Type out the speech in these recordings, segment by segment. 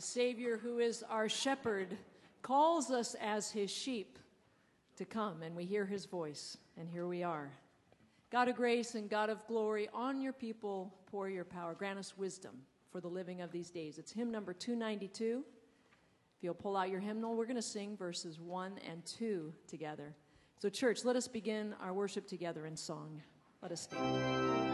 The Savior, who is our shepherd, calls us as his sheep to come, and we hear his voice, and here we are. God of grace and God of glory, on your people pour your power. Grant us wisdom for the living of these days. It's hymn number 292. If you'll pull out your hymnal, we're going to sing verses 1 and 2 together. So, church, let us begin our worship together in song. Let us stand.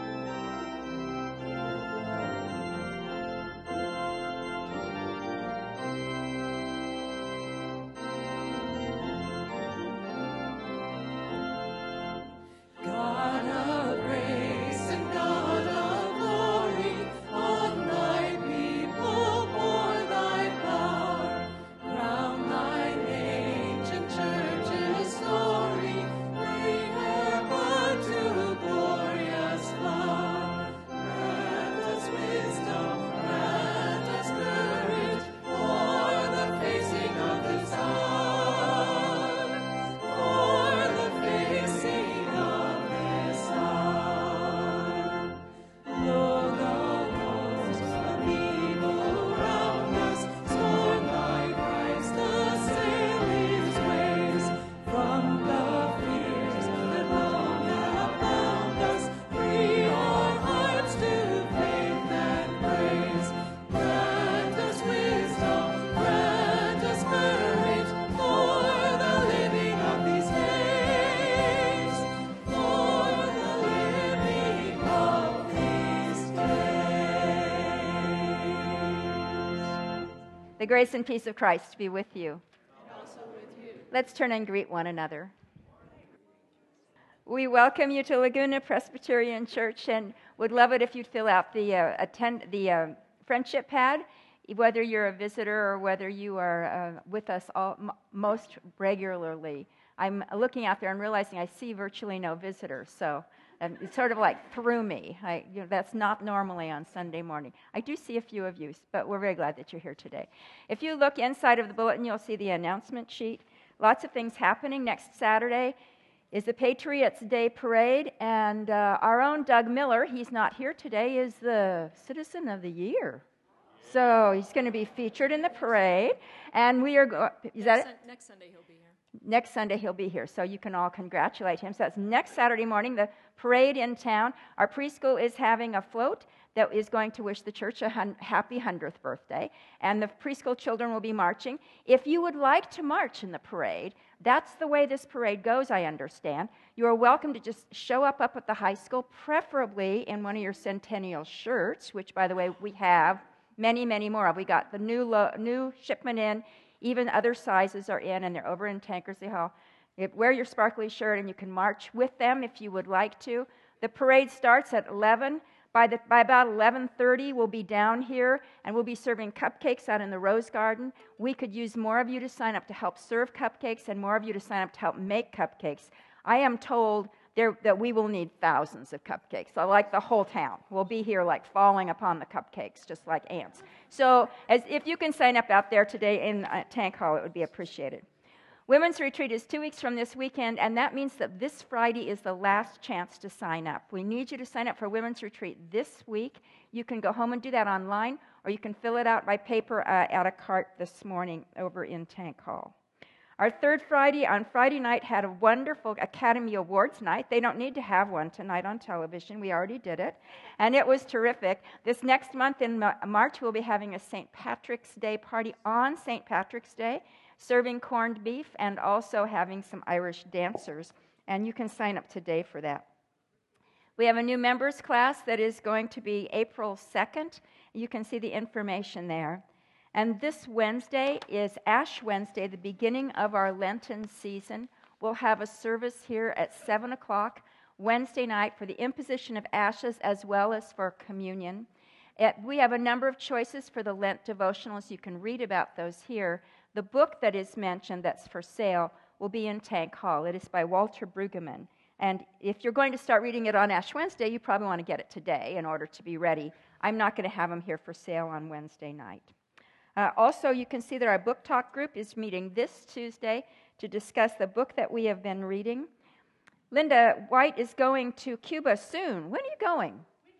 The grace and peace of Christ be with you. with you. Let's turn and greet one another. We welcome you to Laguna Presbyterian Church and would love it if you'd fill out the, uh, attend, the uh, friendship pad, whether you're a visitor or whether you are uh, with us all, m- most regularly. I'm looking out there and realizing I see virtually no visitors, so and it sort of like threw me. I, you know, that's not normally on Sunday morning. I do see a few of you, but we're very glad that you're here today. If you look inside of the bulletin, you'll see the announcement sheet. Lots of things happening. Next Saturday is the Patriots Day Parade, and uh, our own Doug Miller, he's not here today, is the Citizen of the Year. So he's going to be featured in the parade, and we are going. Is next that it? Next Sunday he'll be. Next Sunday he'll be here, so you can all congratulate him. So that's next Saturday morning. The parade in town. Our preschool is having a float that is going to wish the church a hun- happy 100th birthday, and the preschool children will be marching. If you would like to march in the parade, that's the way this parade goes, I understand. You are welcome to just show up up at the high school, preferably in one of your centennial shirts, which, by the way, we have many, many more of. We got the new, lo- new shipment in, even other sizes are in, and they're over in Tankersley Hall. Wear your sparkly shirt and you can march with them if you would like to. The parade starts at 11. By, the, by about 11:30, we'll be down here and we'll be serving cupcakes out in the Rose Garden. We could use more of you to sign up to help serve cupcakes and more of you to sign up to help make cupcakes. I am told there, that we will need thousands of cupcakes. So like the whole town will be here, like falling upon the cupcakes, just like ants. So as, if you can sign up out there today in uh, Tank Hall, it would be appreciated. Women's Retreat is two weeks from this weekend, and that means that this Friday is the last chance to sign up. We need you to sign up for Women's Retreat this week. You can go home and do that online, or you can fill it out by paper uh, at a cart this morning over in Tank Hall. Our third Friday on Friday night had a wonderful Academy Awards night. They don't need to have one tonight on television. We already did it. And it was terrific. This next month in March, we'll be having a St. Patrick's Day party on St. Patrick's Day serving corned beef, and also having some Irish dancers. And you can sign up today for that. We have a new members class that is going to be April 2nd. You can see the information there. And this Wednesday is Ash Wednesday, the beginning of our Lenten season. We'll have a service here at 7 o'clock Wednesday night for the imposition of ashes as well as for communion. we have a number of choices for the Lent devotionals. You can read about those here. The book that is mentioned that's for sale will be in Tank Hall. It is by Walter Brueggemann. And if you're going to start reading it on Ash Wednesday, you probably want to get it today in order to be ready. I'm not going to have them here for sale on Wednesday night. Uh, also, you can see that our book talk group is meeting this Tuesday to discuss the book that we have been reading. Linda White is going to Cuba soon. When are you going? Week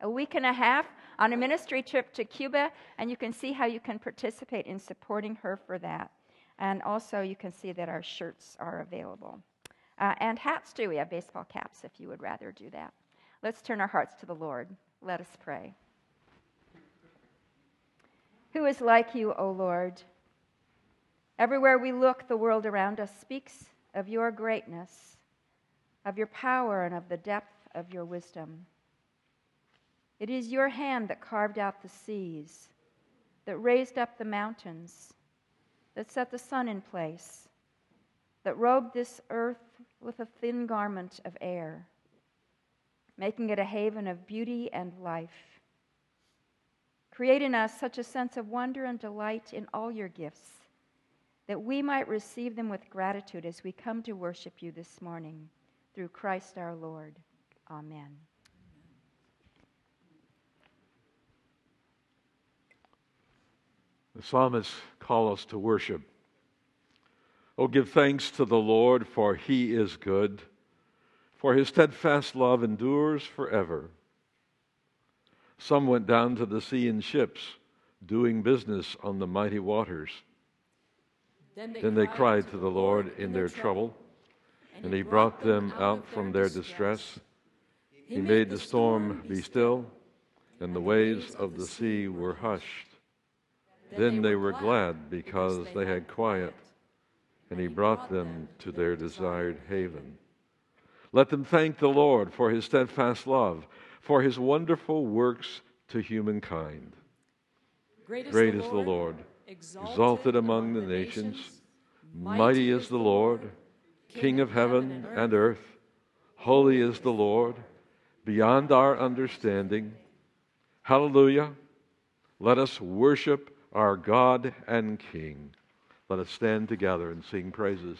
a week and a half? on a ministry trip to Cuba, and you can see how you can participate in supporting her for that. And also, you can see that our shirts are available. Uh, and hats, too. We have baseball caps if you would rather do that. Let's turn our hearts to the Lord. Let us pray. Who is like you, O Lord? Everywhere we look, the world around us speaks of your greatness, of your power, and of the depth of your wisdom. It is your hand that carved out the seas, that raised up the mountains, that set the sun in place, that robed this earth with a thin garment of air, making it a haven of beauty and life. Create in us such a sense of wonder and delight in all your gifts that we might receive them with gratitude as we come to worship you this morning through Christ our Lord. Amen. The psalmists call us to worship. Oh, give thanks to the Lord, for he is good, for his steadfast love endures forever. Some went down to the sea in ships, doing business on the mighty waters. Then they, Then they cried to the Lord in their trouble, and he brought them out from their distress. He made the storm be still, and the waves of the sea were hushed. Then they were glad because they had quiet, and he brought them to their desired haven. Let them thank the Lord for his steadfast love, for his wonderful works to humankind. Great Great is the Lord, exalted among the nations. Mighty is the Lord, King of heaven and earth. Holy is the Lord, beyond our understanding. Hallelujah. Let us worship our God and King. Let us stand together and sing praises.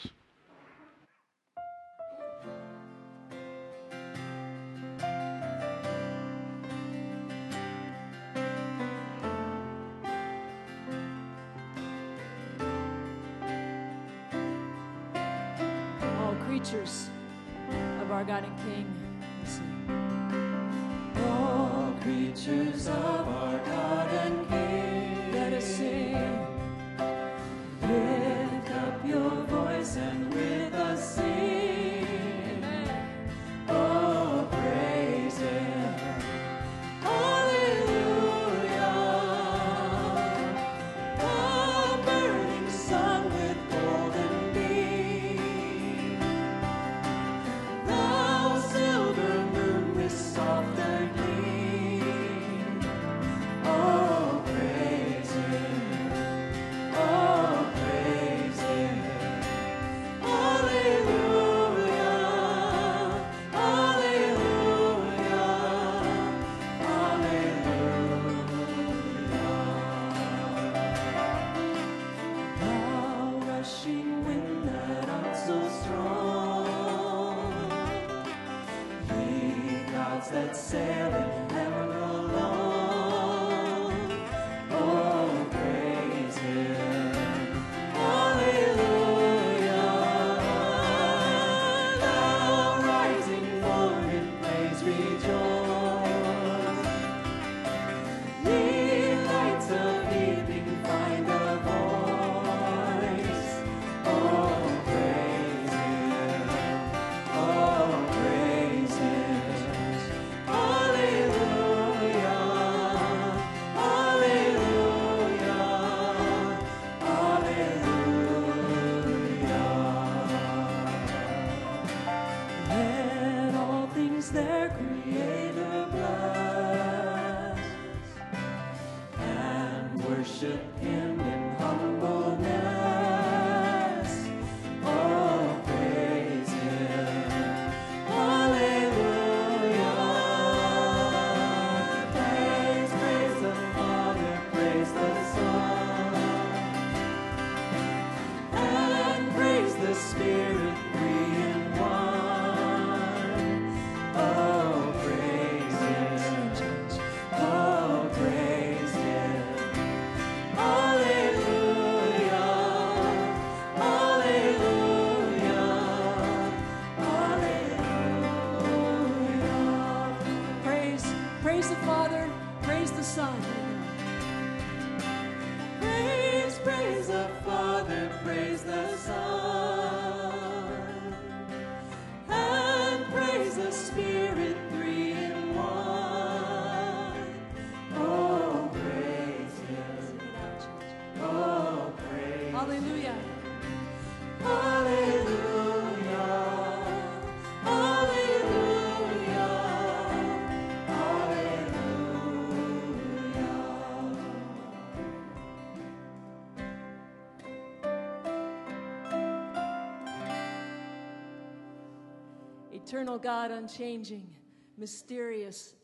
Eternal God, unchanging, mysterious,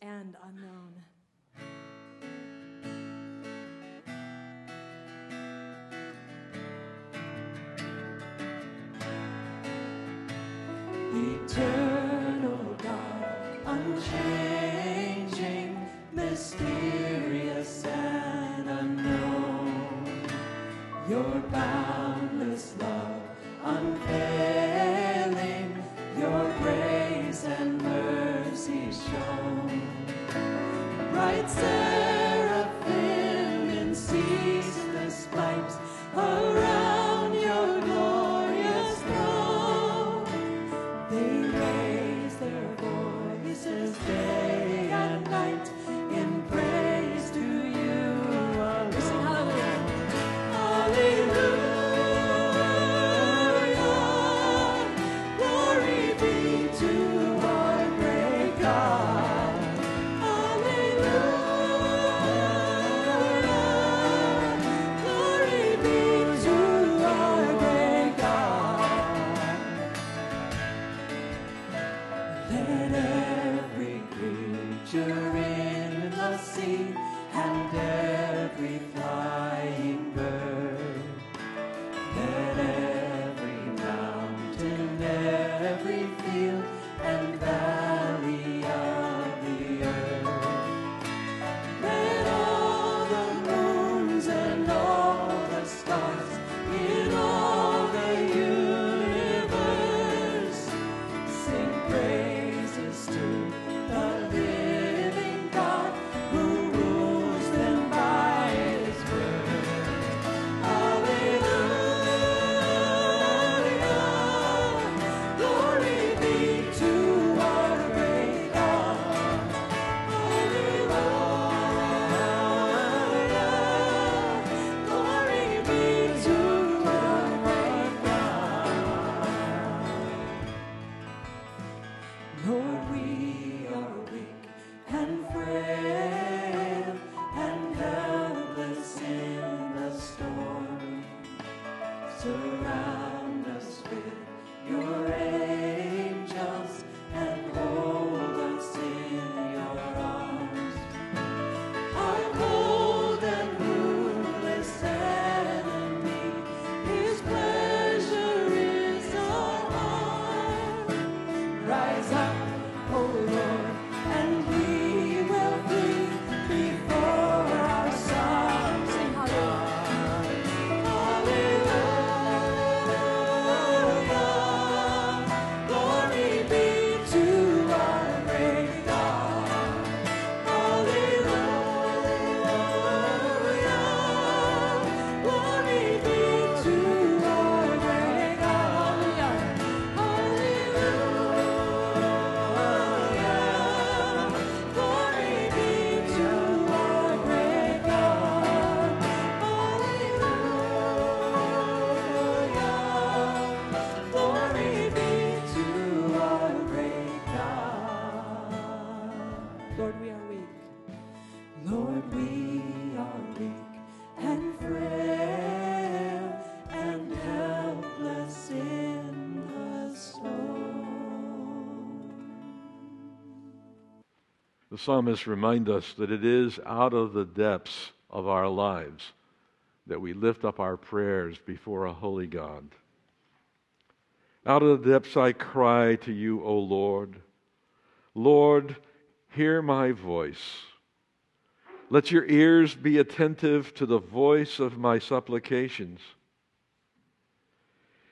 Surround us with your angels psalmists remind us that it is out of the depths of our lives that we lift up our prayers before a holy God. Out of the depths I cry to you, O Lord. Lord, hear my voice. Let your ears be attentive to the voice of my supplications.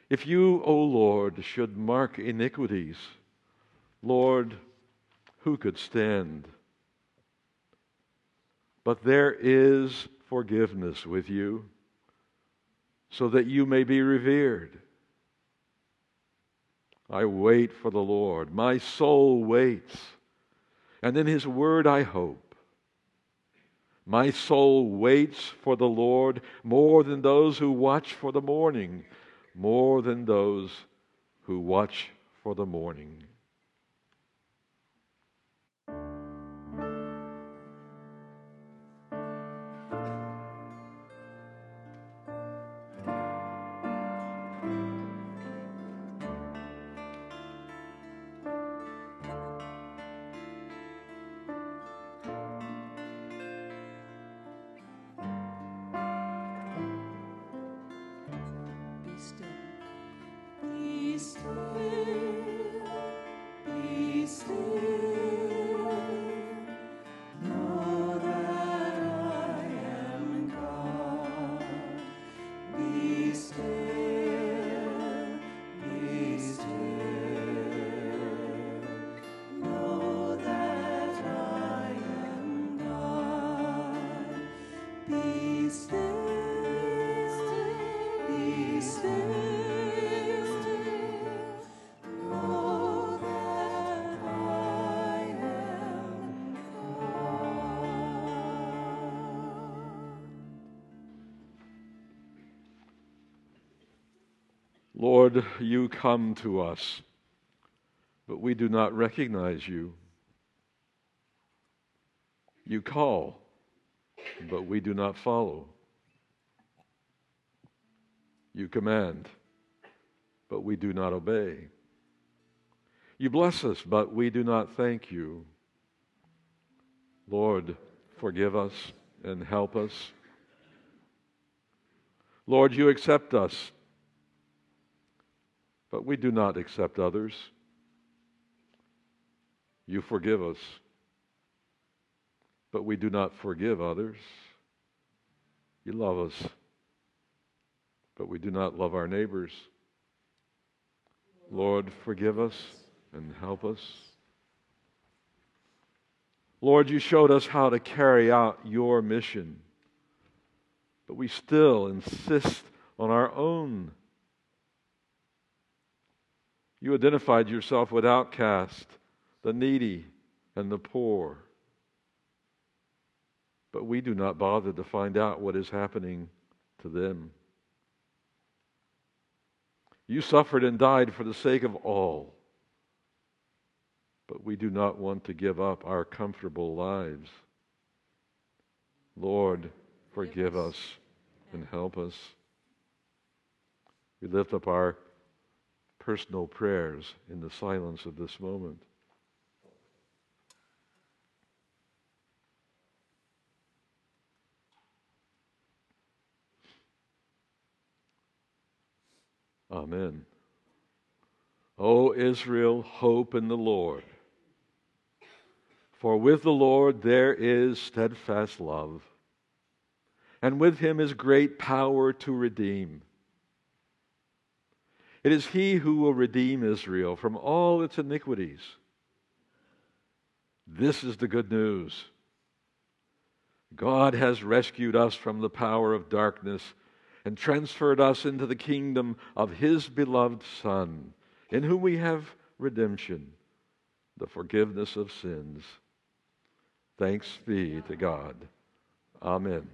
If you, O Lord, should mark iniquities, Lord, who could stand? But there is forgiveness with you, so that you may be revered. I wait for the Lord. My soul waits, and in his word I hope. My soul waits for the Lord more than those who watch for the morning, more than those who watch for the morning. Lord, you come to us, but we do not recognize you. You call, but we do not follow. You command, but we do not obey. You bless us, but we do not thank you. Lord, forgive us and help us. Lord, you accept us, but we do not accept others. You forgive us, but we do not forgive others. You love us, but we do not love our neighbors. Lord, forgive us and help us. Lord, you showed us how to carry out your mission, but we still insist on our own. You identified yourself with outcast, the needy, and the poor. But we do not bother to find out what is happening to them. You suffered and died for the sake of all. But we do not want to give up our comfortable lives. Lord, forgive us and help us. We lift up our personal prayers in the silence of this moment. Amen. O Israel, hope in the Lord. For with the Lord there is steadfast love, and with him is great power to redeem. It is he who will redeem Israel from all its iniquities. This is the good news. God has rescued us from the power of darkness and transferred us into the kingdom of his beloved Son, in whom we have redemption, the forgiveness of sins. Thanks be to God. Amen.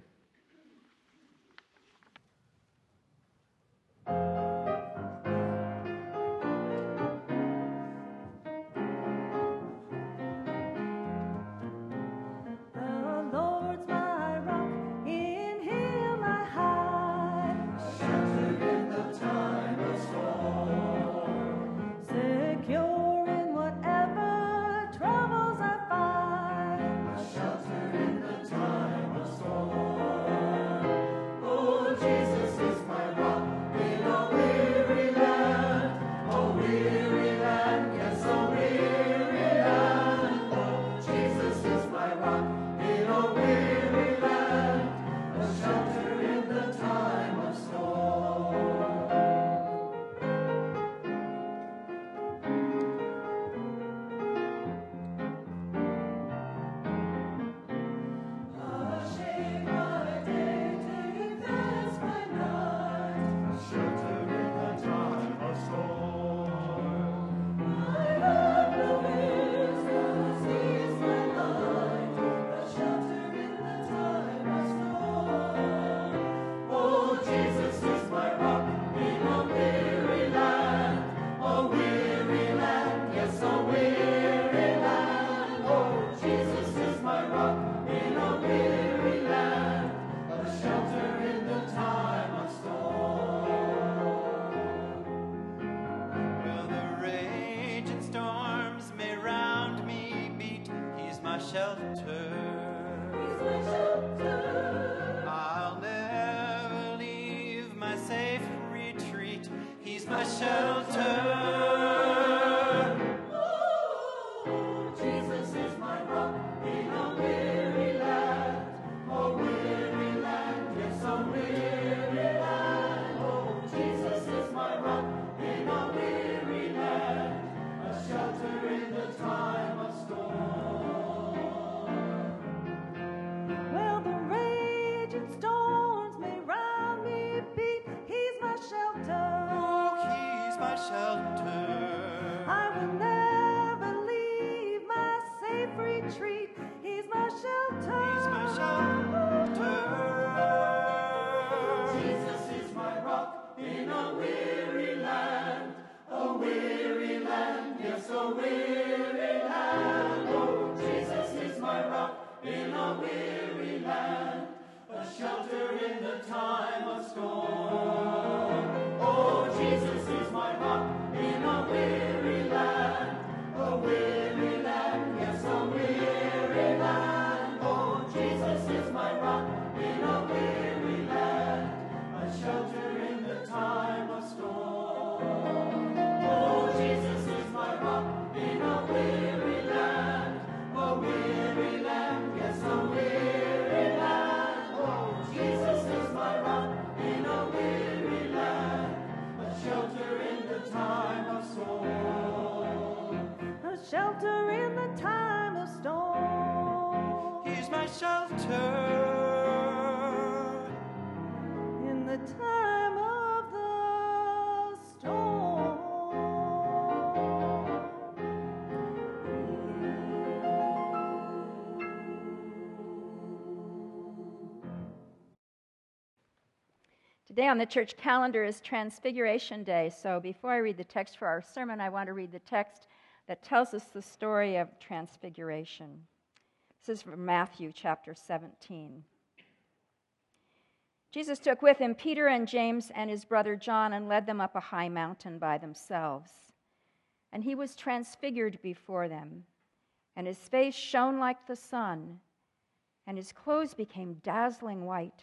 Today on the church calendar is Transfiguration Day. So before I read the text for our sermon, I want to read the text that tells us the story of Transfiguration. This is from Matthew chapter 17. Jesus took with him Peter and James and his brother John and led them up a high mountain by themselves. And he was transfigured before them, and his face shone like the sun, and his clothes became dazzling white.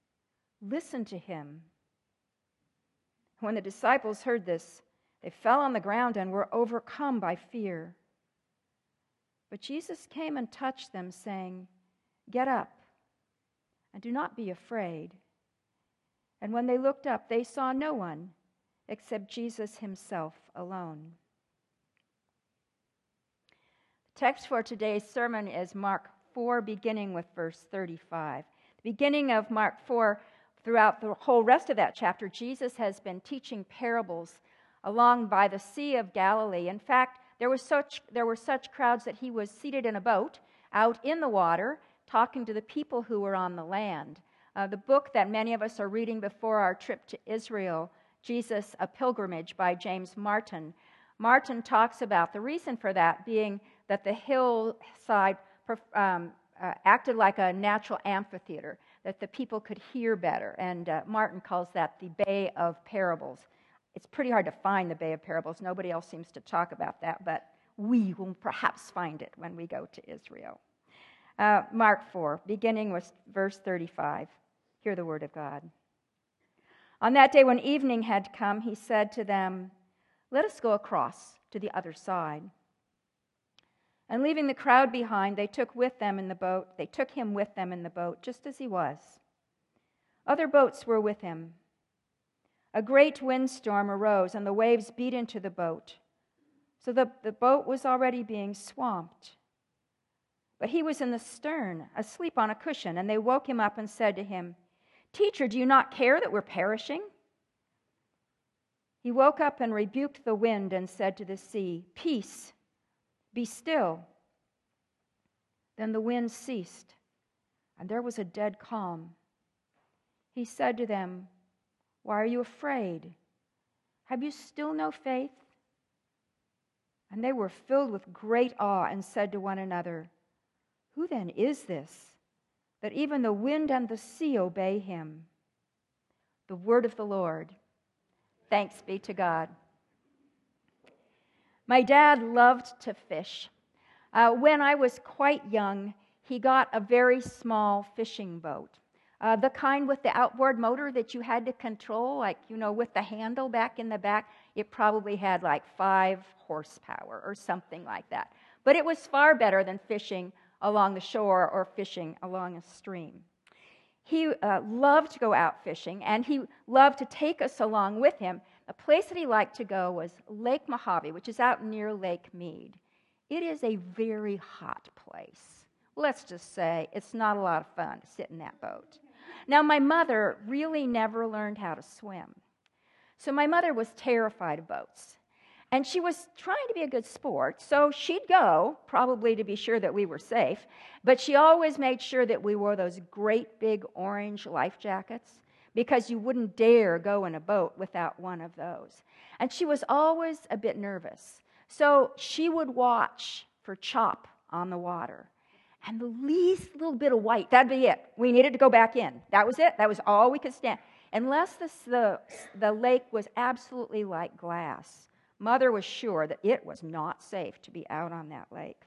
Listen to him. When the disciples heard this, they fell on the ground and were overcome by fear. But Jesus came and touched them, saying, Get up and do not be afraid. And when they looked up, they saw no one except Jesus himself alone. The text for today's sermon is Mark 4, beginning with verse 35. The beginning of Mark 4 Throughout the whole rest of that chapter, Jesus has been teaching parables along by the Sea of Galilee. In fact, there, was such, there were such crowds that he was seated in a boat out in the water talking to the people who were on the land. Uh, the book that many of us are reading before our trip to Israel, Jesus, A Pilgrimage by James Martin. Martin talks about the reason for that being that the hillside um, uh, acted like a natural amphitheater that the people could hear better. And uh, Martin calls that the Bay of Parables. It's pretty hard to find the Bay of Parables. Nobody else seems to talk about that, but we will perhaps find it when we go to Israel. Uh, Mark 4, beginning with verse 35. Hear the word of God. On that day, when evening had come, he said to them, Let us go across to the other side. And leaving the crowd behind, they took with them in the boat, they took him with them in the boat, just as he was. Other boats were with him. A great windstorm arose, and the waves beat into the boat, so the, the boat was already being swamped. But he was in the stern, asleep on a cushion, and they woke him up and said to him, Teacher, do you not care that we're perishing? He woke up and rebuked the wind and said to the sea, Peace be still. Then the wind ceased, and there was a dead calm. He said to them, Why are you afraid? Have you still no faith? And they were filled with great awe and said to one another, Who then is this, that even the wind and the sea obey him? The word of the Lord. Thanks be to God. My dad loved to fish. Uh, when I was quite young, he got a very small fishing boat. Uh, the kind with the outboard motor that you had to control, like, you know, with the handle back in the back, it probably had like five horsepower or something like that. But it was far better than fishing along the shore or fishing along a stream. He uh, loved to go out fishing, and he loved to take us along with him a place that he liked to go was Lake Mojave, which is out near Lake Mead. It is a very hot place. Let's just say it's not a lot of fun to sit in that boat. Now, my mother really never learned how to swim. So my mother was terrified of boats. And she was trying to be a good sport, so she'd go, probably to be sure that we were safe, but she always made sure that we wore those great big orange life jackets because you wouldn't dare go in a boat without one of those. And she was always a bit nervous. So she would watch for chop on the water. And the least little bit of white, that'd be it. We needed to go back in. That was it. That was all we could stand. Unless the, the, the lake was absolutely like glass, Mother was sure that it was not safe to be out on that lake.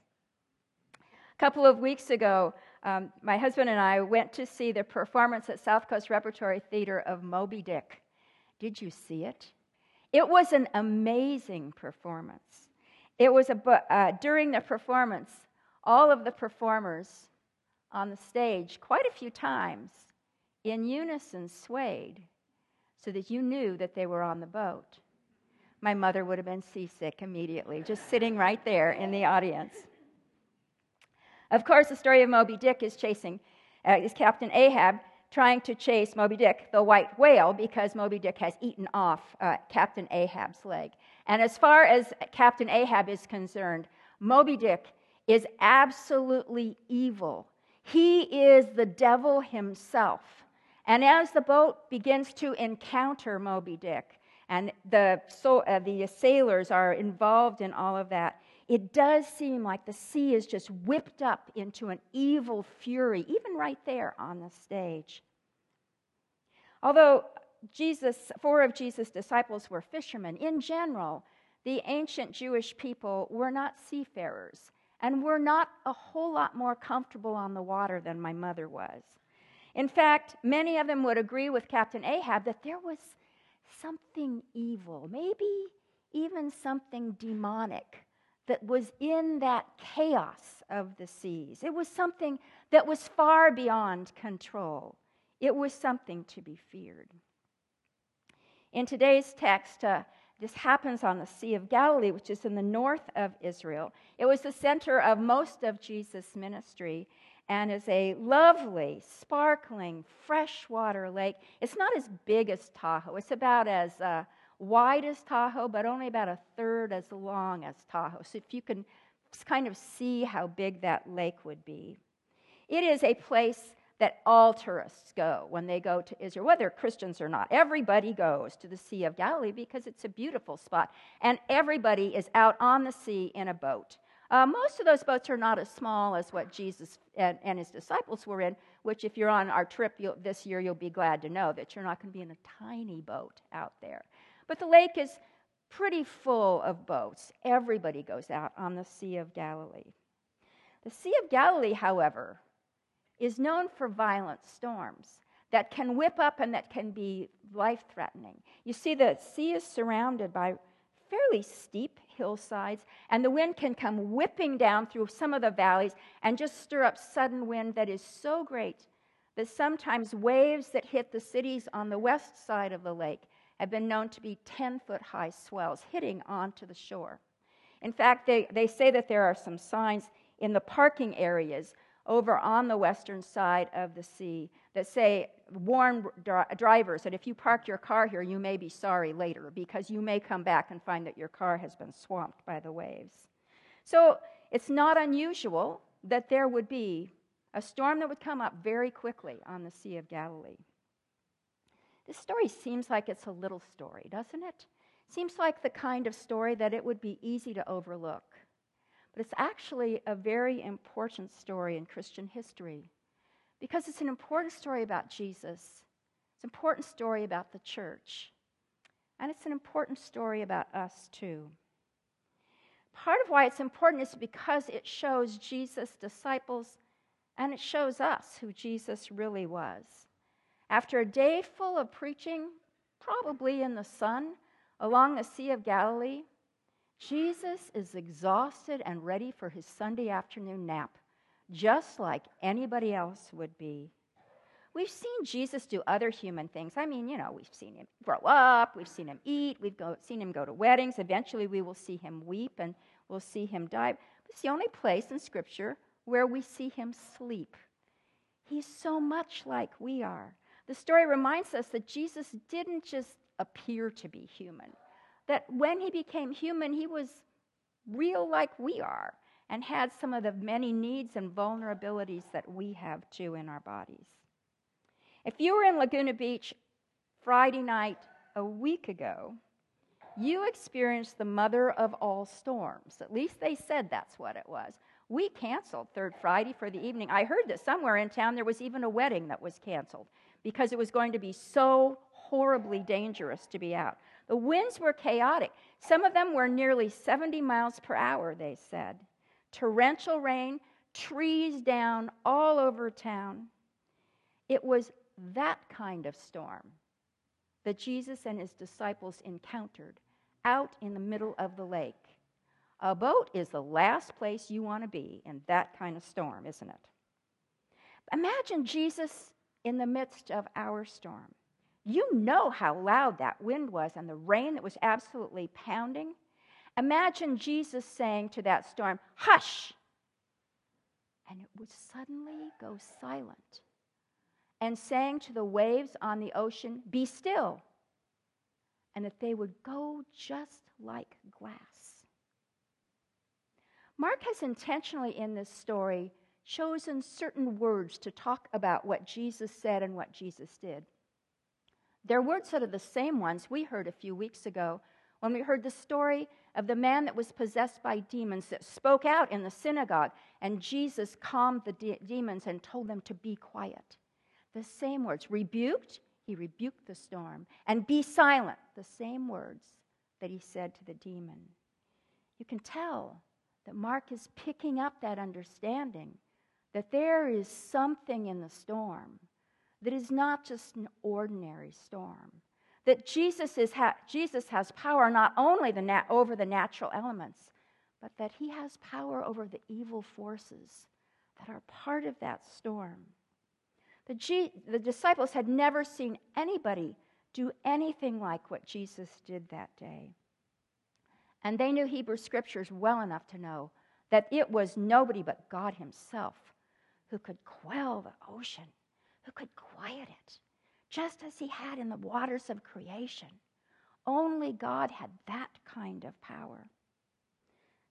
A couple of weeks ago, um, my husband and I went to see the performance at South Coast Repertory Theater of Moby Dick. Did you see it? It was an amazing performance. It was a, uh, during the performance, all of the performers on the stage, quite a few times, in unison swayed. so that you knew that they were on the boat. My mother would have been seasick immediately, just sitting right there in the audience. Of course, the story of Moby Dick is chasing, uh, is Captain Ahab trying to chase Moby Dick, the white whale, because Moby Dick has eaten off uh, Captain Ahab's leg. And as far as Captain Ahab is concerned, Moby Dick is absolutely evil. He is the devil himself. And as the boat begins to encounter Moby Dick, and the, so, uh, the sailors are involved in all of that, it does seem like the sea is just whipped up into an evil fury, even right there on the stage. Although Jesus, four of Jesus' disciples were fishermen, in general, the ancient Jewish people were not seafarers and were not a whole lot more comfortable on the water than my mother was. In fact, many of them would agree with Captain Ahab that there was something evil, maybe even something demonic that was in that chaos of the seas. It was something that was far beyond control. It was something to be feared. In today's text, uh, this happens on the Sea of Galilee, which is in the north of Israel. It was the center of most of Jesus' ministry and is a lovely, sparkling, freshwater lake. It's not as big as Tahoe, it's about as uh, wide as Tahoe, but only about a third as long as Tahoe. So if you can kind of see how big that lake would be, it is a place that all tourists go when they go to Israel, whether Christians or not. Everybody goes to the Sea of Galilee because it's a beautiful spot, and everybody is out on the sea in a boat. Uh, most of those boats are not as small as what Jesus and, and his disciples were in, which, if you're on our trip this year, you'll be glad to know that you're not going to be in a tiny boat out there. But the lake is pretty full of boats. Everybody goes out on the Sea of Galilee. The Sea of Galilee, however, is known for violent storms that can whip up and that can be life threatening. You see, the sea is surrounded by fairly steep hillsides, and the wind can come whipping down through some of the valleys and just stir up sudden wind that is so great that sometimes waves that hit the cities on the west side of the lake have been known to be 10 foot high swells hitting onto the shore. In fact, they, they say that there are some signs in the parking areas over on the western side of the sea that say, warn dri- drivers that if you park your car here, you may be sorry later because you may come back and find that your car has been swamped by the waves. So it's not unusual that there would be a storm that would come up very quickly on the Sea of Galilee. This story seems like it's a little story, doesn't it? Seems like the kind of story that it would be easy to overlook. But it's actually a very important story in Christian history because it's an important story about Jesus. It's an important story about the church. And it's an important story about us too. Part of why it's important is because it shows Jesus' disciples and it shows us who Jesus really was. After a day full of preaching, probably in the sun, along the Sea of Galilee, Jesus is exhausted and ready for his Sunday afternoon nap, just like anybody else would be. We've seen Jesus do other human things. I mean, you know, we've seen him grow up, we've seen him eat, we've go, seen him go to weddings. Eventually, we will see him weep and we'll see him die. It's the only place in Scripture where we see him sleep. He's so much like we are. The story reminds us that Jesus didn't just appear to be human, that when he became human, he was real like we are and had some of the many needs and vulnerabilities that we have too in our bodies. If you were in Laguna Beach Friday night a week ago, you experienced the mother of all storms. At least they said that's what it was. We canceled Third Friday for the evening. I heard that somewhere in town there was even a wedding that was canceled because it was going to be so horribly dangerous to be out. The winds were chaotic. Some of them were nearly 70 miles per hour, they said. Torrential rain, trees down all over town. It was that kind of storm that Jesus and his disciples encountered out in the middle of the lake. A boat is the last place you want to be in that kind of storm, isn't it? Imagine Jesus in the midst of our storm. You know how loud that wind was and the rain that was absolutely pounding. Imagine Jesus saying to that storm, Hush! And it would suddenly go silent. And saying to the waves on the ocean, Be still. And that they would go just like glass. Mark has intentionally in this story chosen certain words to talk about what Jesus said and what Jesus did. They're words are the same ones we heard a few weeks ago when we heard the story of the man that was possessed by demons that spoke out in the synagogue, and Jesus calmed the de- demons and told them to be quiet. The same words. Rebuked, he rebuked the storm. And be silent, the same words that he said to the demon. You can tell that Mark is picking up that understanding that there is something in the storm that is not just an ordinary storm. That Jesus, is ha- Jesus has power not only the nat- over the natural elements, but that he has power over the evil forces that are part of that storm. The, G- the disciples had never seen anybody do anything like what Jesus did that day. And they knew Hebrew scriptures well enough to know that it was nobody but God Himself who could quell the ocean, who could quiet it, just as He had in the waters of creation. Only God had that kind of power.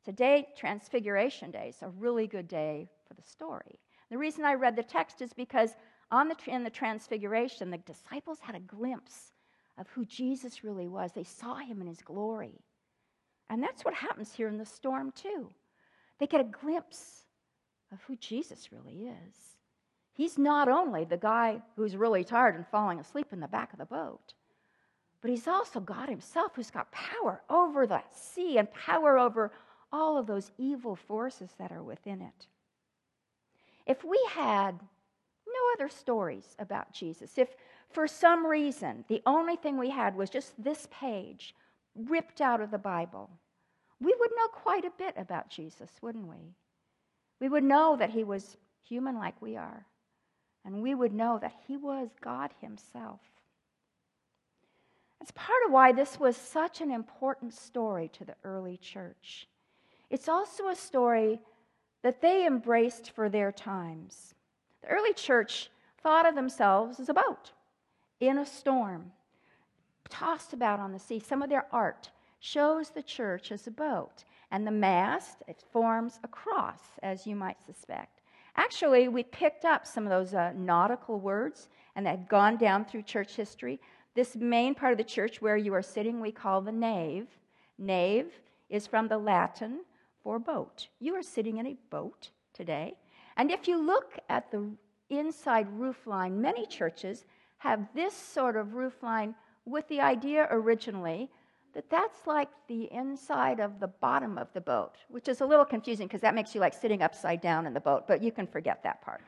Today, Transfiguration Day, is a really good day for the story. The reason I read the text is because on the, in the Transfiguration, the disciples had a glimpse of who Jesus really was. They saw him in his glory. And that's what happens here in the storm, too. They get a glimpse of who Jesus really is. He's not only the guy who's really tired and falling asleep in the back of the boat, but he's also God himself who's got power over the sea and power over all of those evil forces that are within it. If we had no other stories about Jesus, if for some reason the only thing we had was just this page ripped out of the Bible, we would know quite a bit about Jesus, wouldn't we? We would know that he was human like we are, and we would know that he was God himself. That's part of why this was such an important story to the early church. It's also a story that they embraced for their times. The early church thought of themselves as a boat in a storm, tossed about on the sea. Some of their art shows the church as a boat, and the mast it forms a cross, as you might suspect. Actually, we picked up some of those uh, nautical words, and that had gone down through church history. This main part of the church where you are sitting, we call the nave. Nave is from the Latin for boat. You are sitting in a boat today. And if you look at the inside roof line, many churches have this sort of roof line with the idea originally that that's like the inside of the bottom of the boat, which is a little confusing because that makes you like sitting upside down in the boat, but you can forget that part.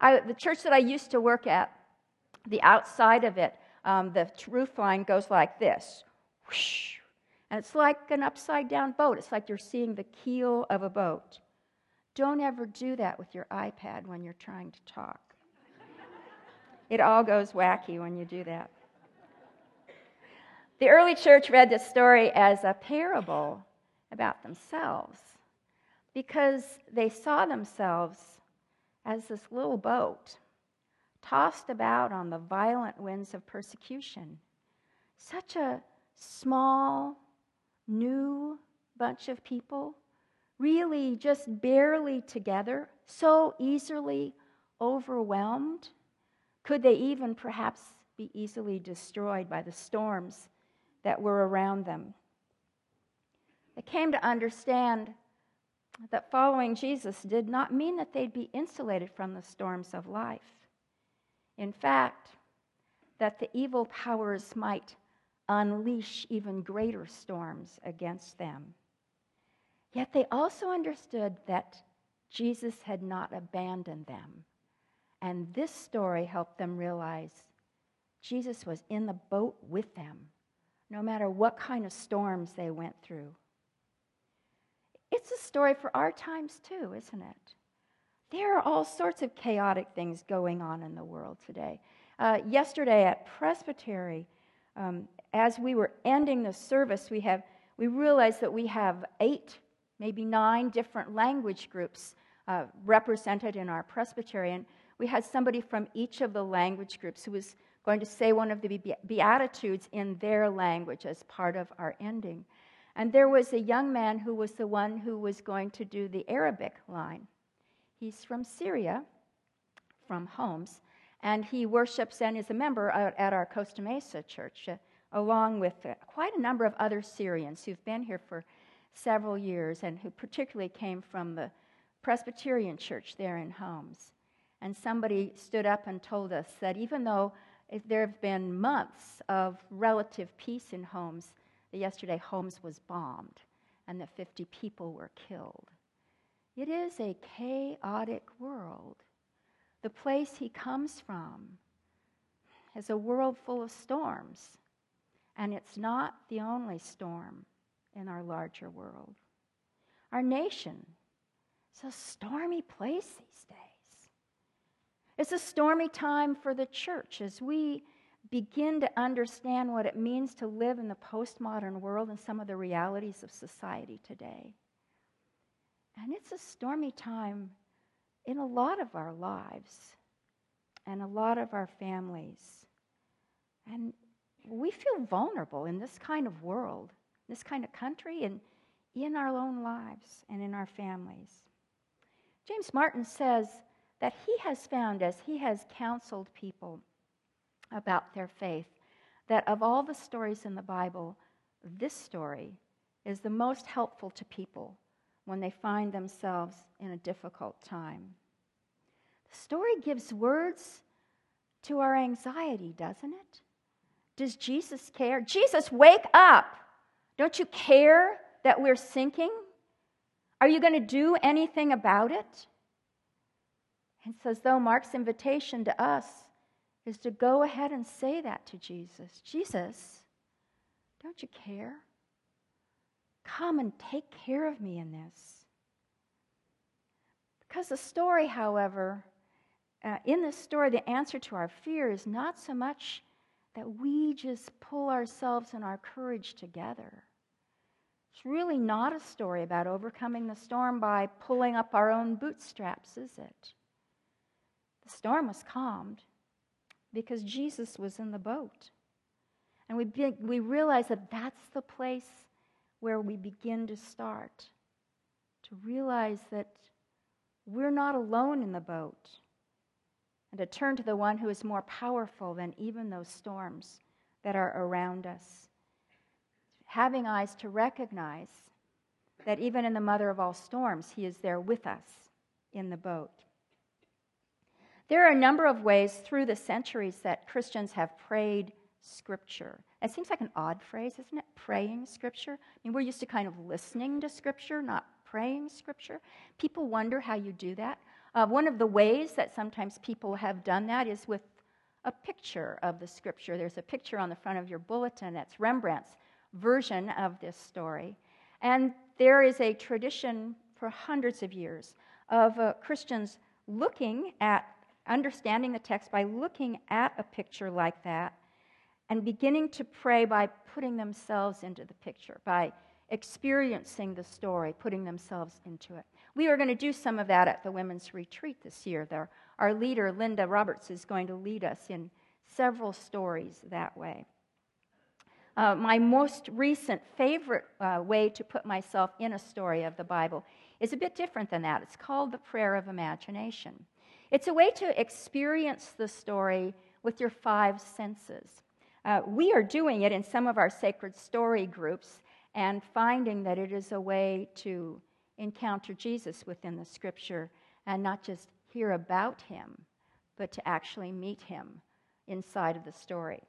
I, the church that I used to work at, the outside of it, um, the roof line goes like this. Whoosh, and it's like an upside down boat. It's like you're seeing the keel of a boat. Don't ever do that with your iPad when you're trying to talk. it all goes wacky when you do that. The early church read this story as a parable about themselves because they saw themselves as this little boat tossed about on the violent winds of persecution. Such a small, new bunch of people, really just barely together, so easily overwhelmed. Could they even perhaps be easily destroyed by the storms that were around them? They came to understand that following Jesus did not mean that they'd be insulated from the storms of life. In fact, that the evil powers might unleash even greater storms against them. Yet they also understood that Jesus had not abandoned them. And this story helped them realize Jesus was in the boat with them, no matter what kind of storms they went through. It's a story for our times too, isn't it? There are all sorts of chaotic things going on in the world today. Uh, yesterday at Presbytery, um, as we were ending the service, we, have, we realized that we have eight, maybe nine different language groups uh, represented in our presbytery. And we had somebody from each of the language groups who was going to say one of the Beatitudes in their language as part of our ending. And there was a young man who was the one who was going to do the Arabic line. He's from Syria, from Homs, and he worships and is a member at our Costa Mesa church, uh, along with uh, quite a number of other Syrians who've been here for several years and who particularly came from the Presbyterian church there in Homs. And somebody stood up and told us that even though there have been months of relative peace in Homs, yesterday Homs was bombed and that 50 people were killed. It is a chaotic world. The place he comes from is a world full of storms, and it's not the only storm in our larger world. Our nation is a stormy place these days. It's a stormy time for the church as we begin to understand what it means to live in the postmodern world and some of the realities of society today. And it's a stormy time in a lot of our lives and a lot of our families. And we feel vulnerable in this kind of world, this kind of country, and in our own lives and in our families. James Martin says that he has found, as he has counseled people, about their faith that of all the stories in the Bible, this story is the most helpful to people when they find themselves in a difficult time. The story gives words to our anxiety, doesn't it? Does Jesus care? Jesus, wake up! Don't you care that we're sinking? Are you going to do anything about it? And so, as though Mark's invitation to us is to go ahead and say that to Jesus Jesus, don't you care? Come and take care of me in this. Because the story, however, uh, in this story, the answer to our fear is not so much that we just pull ourselves and our courage together. It's really not a story about overcoming the storm by pulling up our own bootstraps, is it? The storm was calmed because Jesus was in the boat. And we, be, we realize that that's the place where we begin to start to realize that we're not alone in the boat and to turn to the one who is more powerful than even those storms that are around us. Having eyes to recognize that even in the mother of all storms, he is there with us in the boat. There are a number of ways through the centuries that Christians have prayed Scripture. It seems like an odd phrase, isn't it? Praying Scripture. I mean, we're used to kind of listening to Scripture, not praying Scripture. People wonder how you do that. Uh, one of the ways that sometimes people have done that is with a picture of the Scripture. There's a picture on the front of your bulletin that's Rembrandt's version of this story. And there is a tradition for hundreds of years of uh, Christians looking at understanding the text by looking at a picture like that and beginning to pray by putting themselves into the picture, by experiencing the story, putting themselves into it. We are going to do some of that at the women's retreat this year. There, our leader, Linda Roberts, is going to lead us in several stories that way. Uh, my most recent favorite uh, way to put myself in a story of the Bible is a bit different than that. It's called the prayer of imagination. It's a way to experience the story with your five senses. Uh, we are doing it in some of our sacred story groups and finding that it is a way to encounter Jesus within the scripture and not just hear about him, but to actually meet him inside of the story.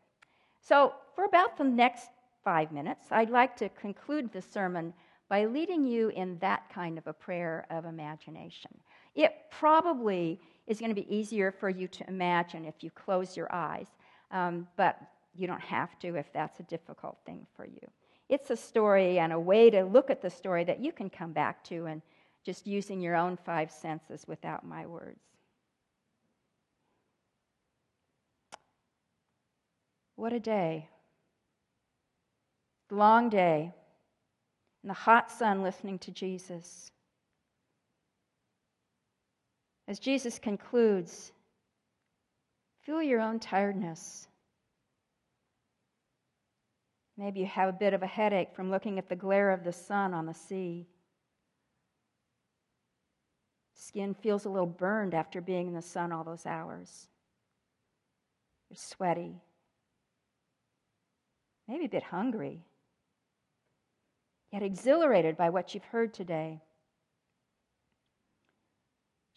So, for about the next five minutes, I'd like to conclude the sermon by leading you in that kind of a prayer of imagination. It probably is going to be easier for you to imagine if you close your eyes, um, but you don't have to if that's a difficult thing for you. It's a story and a way to look at the story that you can come back to and just using your own five senses without my words. What a day. Long day. In the hot sun, listening to Jesus. As Jesus concludes, feel your own tiredness. Maybe you have a bit of a headache from looking at the glare of the sun on the sea. Skin feels a little burned after being in the sun all those hours. You're sweaty. Maybe a bit hungry. Yet exhilarated by what you've heard today.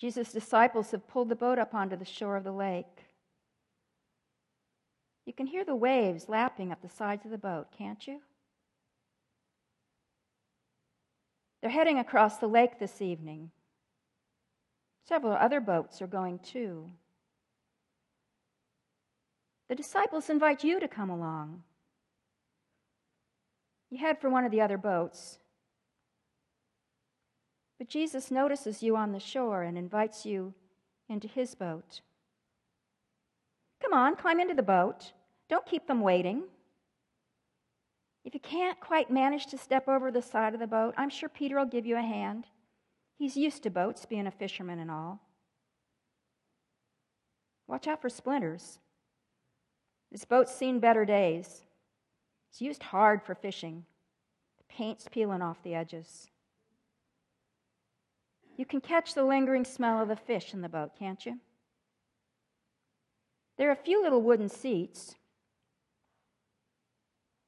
Jesus' disciples have pulled the boat up onto the shore of the lake. You can hear the waves lapping up the sides of the boat, can't you? They're heading across the lake this evening. Several other boats are going too. The disciples invite you to come along. You head for one of the other boats. But Jesus notices you on the shore and invites you into his boat. Come on, climb into the boat. Don't keep them waiting. If you can't quite manage to step over the side of the boat, I'm sure Peter will give you a hand. He's used to boats, being a fisherman and all. Watch out for splinters. This boat's seen better days. It's used hard for fishing. The paint's peeling off the edges. You can catch the lingering smell of the fish in the boat, can't you? There are a few little wooden seats.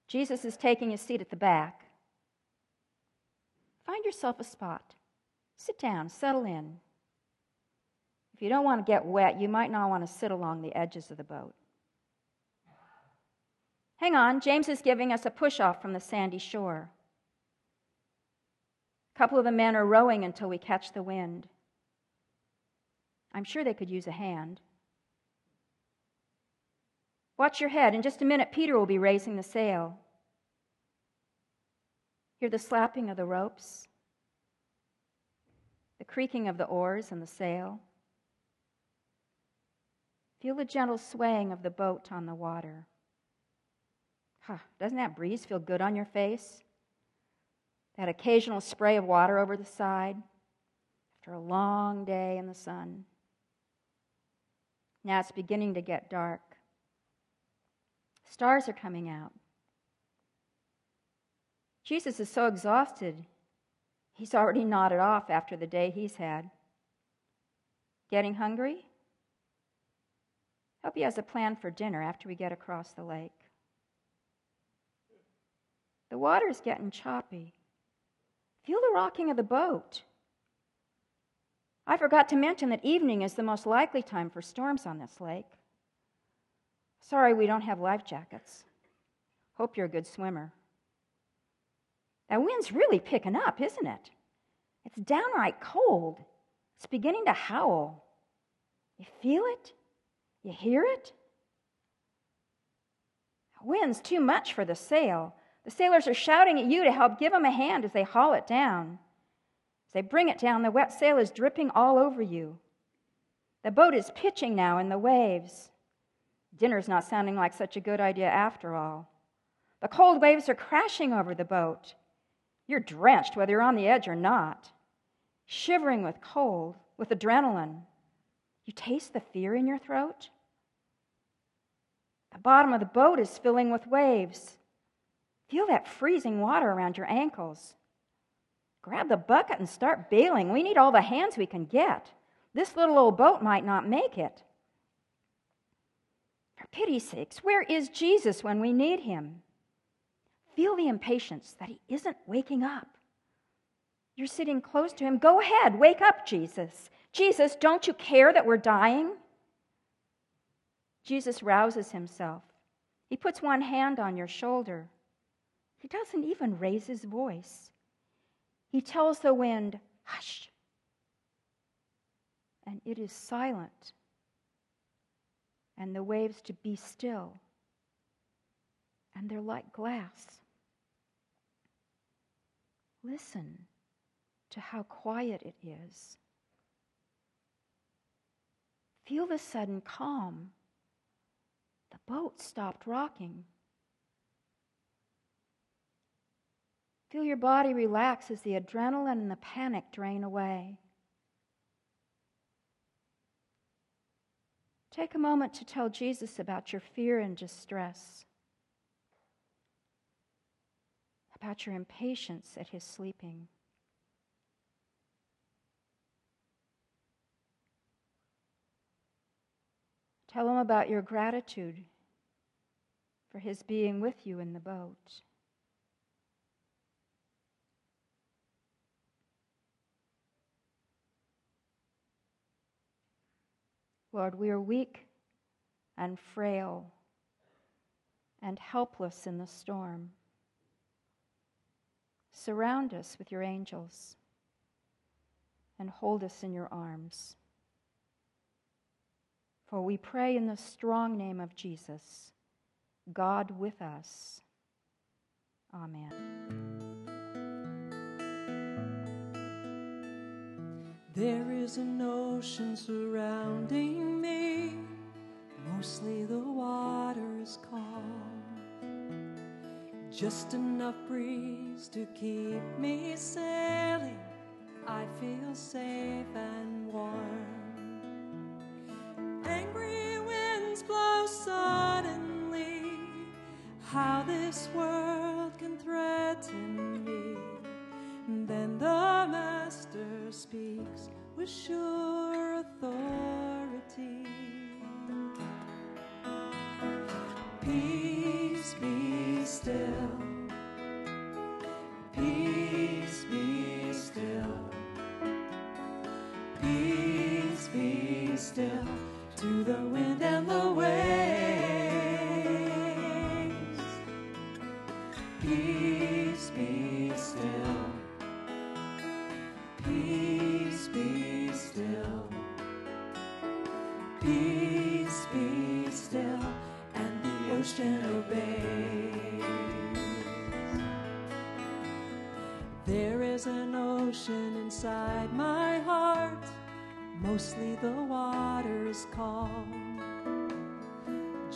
Jesus is taking a seat at the back. Find yourself a spot. Sit down, settle in. If you don't want to get wet, you might not want to sit along the edges of the boat. Hang on, James is giving us a push off from the sandy shore. A couple of the men are rowing until we catch the wind. I'm sure they could use a hand. Watch your head. In just a minute, Peter will be raising the sail. Hear the slapping of the ropes, the creaking of the oars and the sail. Feel the gentle swaying of the boat on the water. Huh, doesn't that breeze feel good on your face? That occasional spray of water over the side after a long day in the sun. Now it's beginning to get dark. Stars are coming out. Jesus is so exhausted, he's already nodded off after the day he's had. Getting hungry? Hope he has a plan for dinner after we get across the lake. The water's getting choppy. Feel the rocking of the boat. I forgot to mention that evening is the most likely time for storms on this lake. Sorry we don't have life jackets. Hope you're a good swimmer. That wind's really picking up, isn't it? It's downright cold. It's beginning to howl. You feel it? You hear it? The wind's too much for the sail. The sailors are shouting at you to help give them a hand as they haul it down. As they bring it down, the wet sail is dripping all over you. The boat is pitching now in the waves. Dinner's not sounding like such a good idea after all. The cold waves are crashing over the boat. You're drenched whether you're on the edge or not, shivering with cold, with adrenaline. You taste the fear in your throat? The bottom of the boat is filling with waves. Feel that freezing water around your ankles. Grab the bucket and start bailing. We need all the hands we can get. This little old boat might not make it. For pity's sakes, where is Jesus when we need him? Feel the impatience that he isn't waking up. You're sitting close to him. Go ahead, wake up, Jesus. Jesus, don't you care that we're dying? Jesus rouses himself. He puts one hand on your shoulder. He doesn't even raise his voice. He tells the wind, Hush. And it is silent. And the waves to be still. And they're like glass. Listen to how quiet it is. Feel the sudden calm. the boat stopped rocking. Feel your body relax as the adrenaline and the panic drain away. Take a moment to tell Jesus about your fear and distress, about your impatience at his sleeping. Tell him about your gratitude for his being with you in the boat. Lord, we are weak and frail and helpless in the storm. Surround us with your angels and hold us in your arms. For we pray in the strong name of Jesus, God with us. Amen. There is an ocean surrounding me, mostly the water is calm. Just enough breeze to keep me sailing. I feel safe and warm. Angry winds blow suddenly. How this world can threaten speaks with sure authority. Peace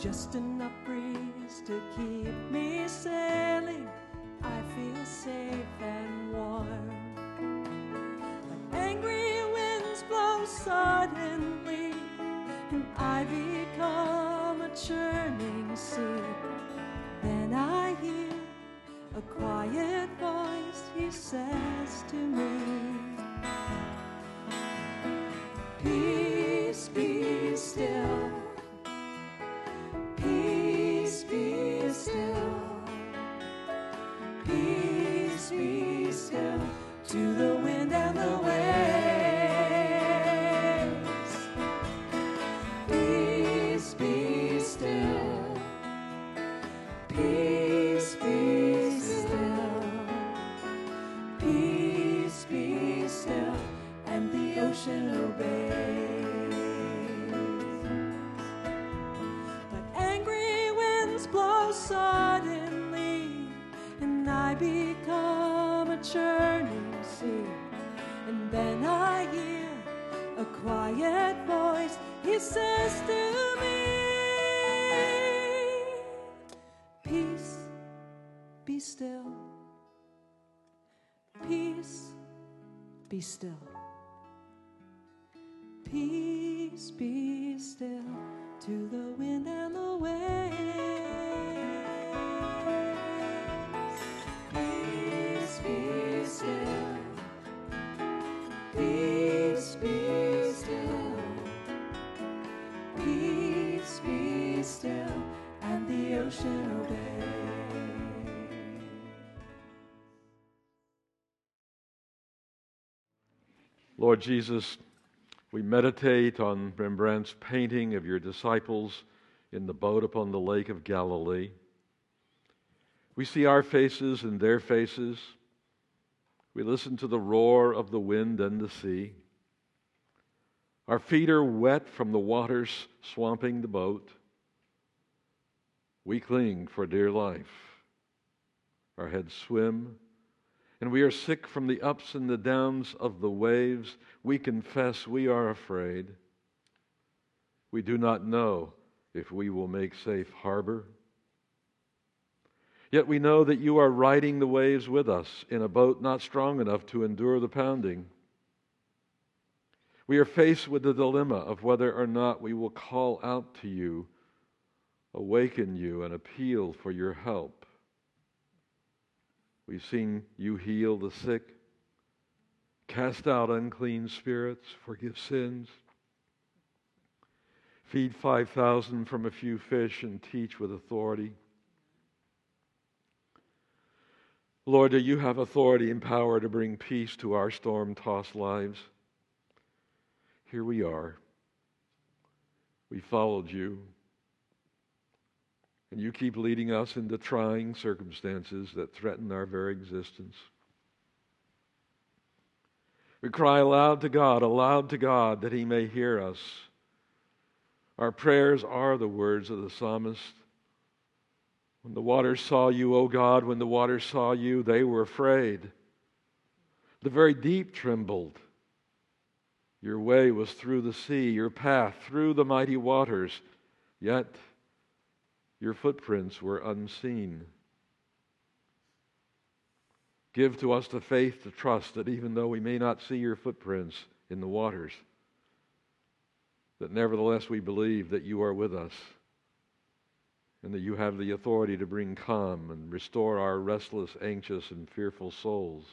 Just enough breeze to keep me sailing. I feel safe and warm. But angry winds blow suddenly, and I become a churning sea. To me, Peace, be still. Peace, be still. Peace be still to the wind and the waves. Obeys. Lord Jesus, we meditate on Rembrandt's painting of your disciples in the boat upon the lake of Galilee. We see our faces and their faces. We listen to the roar of the wind and the sea. Our feet are wet from the waters swamping the boat. We cling for dear life. Our heads swim, and we are sick from the ups and the downs of the waves. We confess we are afraid. We do not know if we will make safe harbor. Yet we know that you are riding the waves with us in a boat not strong enough to endure the pounding. We are faced with the dilemma of whether or not we will call out to you, awaken you, and appeal for your help. We've seen you heal the sick, cast out unclean spirits, forgive sins, feed 5,000 from a few fish, and teach with authority. Lord, do you have authority and power to bring peace to our storm tossed lives? Here we are. We followed you. And you keep leading us into trying circumstances that threaten our very existence. We cry aloud to God, aloud to God, that He may hear us. Our prayers are the words of the psalmist. When the waters saw you, O God, when the waters saw you, they were afraid. The very deep trembled. Your way was through the sea, your path through the mighty waters, yet your footprints were unseen. Give to us the faith to trust that even though we may not see your footprints in the waters, that nevertheless we believe that you are with us and that you have the authority to bring calm and restore our restless, anxious, and fearful souls.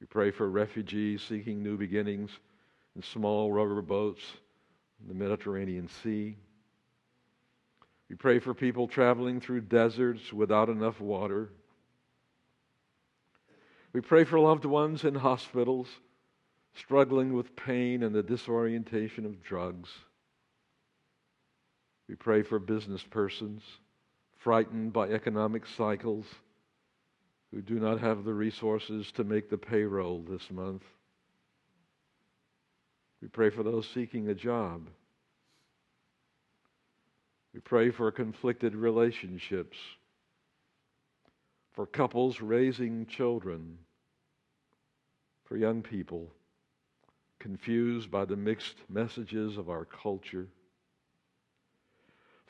We pray for refugees seeking new beginnings in small rubber boats in the Mediterranean Sea. We pray for people traveling through deserts without enough water. We pray for loved ones in hospitals struggling with pain and the disorientation of drugs. We pray for business persons frightened by economic cycles who do not have the resources to make the payroll this month. We pray for those seeking a job. We pray for conflicted relationships, for couples raising children, for young people confused by the mixed messages of our culture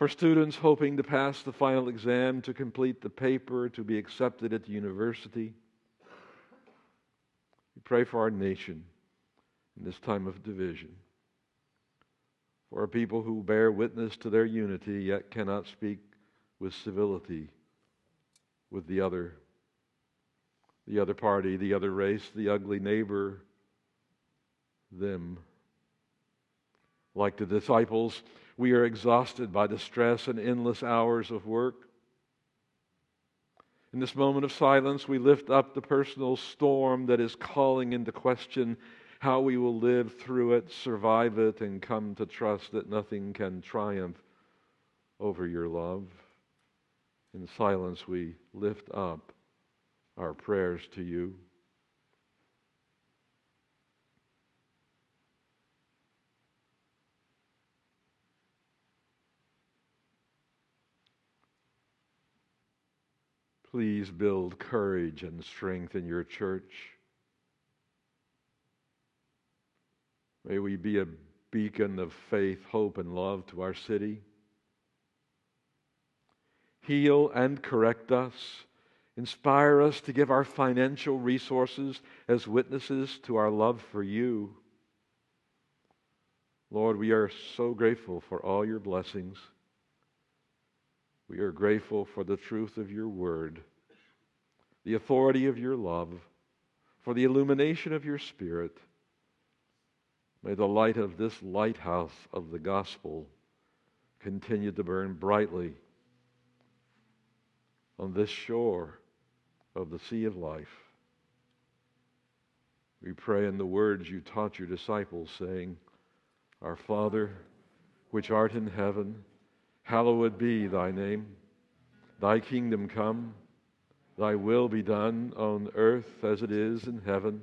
for students hoping to pass the final exam, to complete the paper, to be accepted at the university. We pray for our nation in this time of division, for a people who bear witness to their unity yet cannot speak with civility with the other, the other party, the other race, the ugly neighbor, them. Like the disciples, we are exhausted by the stress and endless hours of work. In this moment of silence, we lift up the personal storm that is calling into question how we will live through it, survive it, and come to trust that nothing can triumph over your love. In silence, we lift up our prayers to you. Please build courage and strength in your church. May we be a beacon of faith, hope, and love to our city. Heal and correct us. Inspire us to give our financial resources as witnesses to our love for you. Lord, we are so grateful for all your blessings. We are grateful for the truth of your word, the authority of your love, for the illumination of your spirit. May the light of this lighthouse of the gospel continue to burn brightly on this shore of the sea of life. We pray in the words you taught your disciples, saying, Our Father, which art in heaven, Hallowed be thy name. Thy kingdom come. Thy will be done on earth as it is in heaven.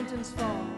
mountains fall.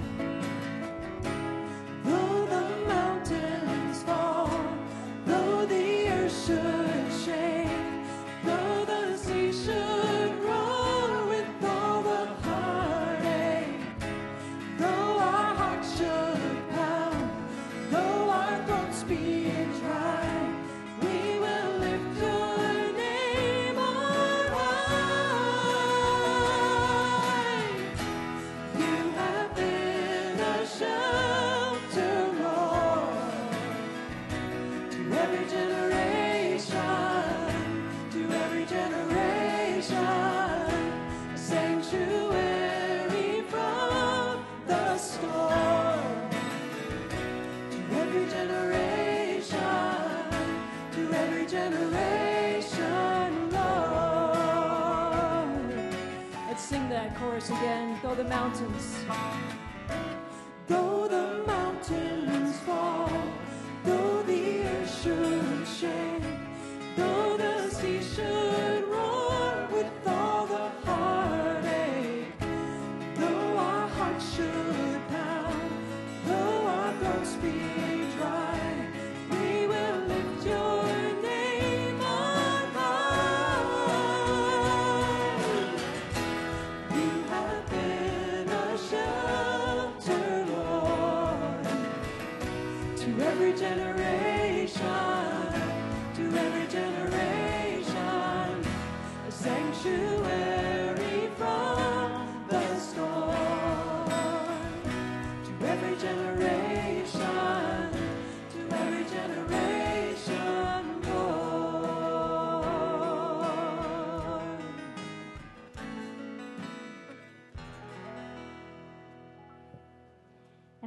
mountains.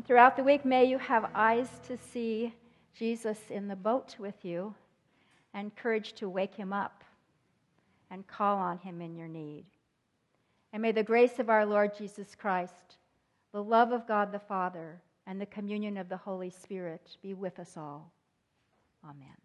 throughout the week, may you have eyes to see Jesus in the boat with you and courage to wake him up and call on him in your need. And may the grace of our Lord Jesus Christ, the love of God the Father, and the communion of the Holy Spirit be with us all. Amen.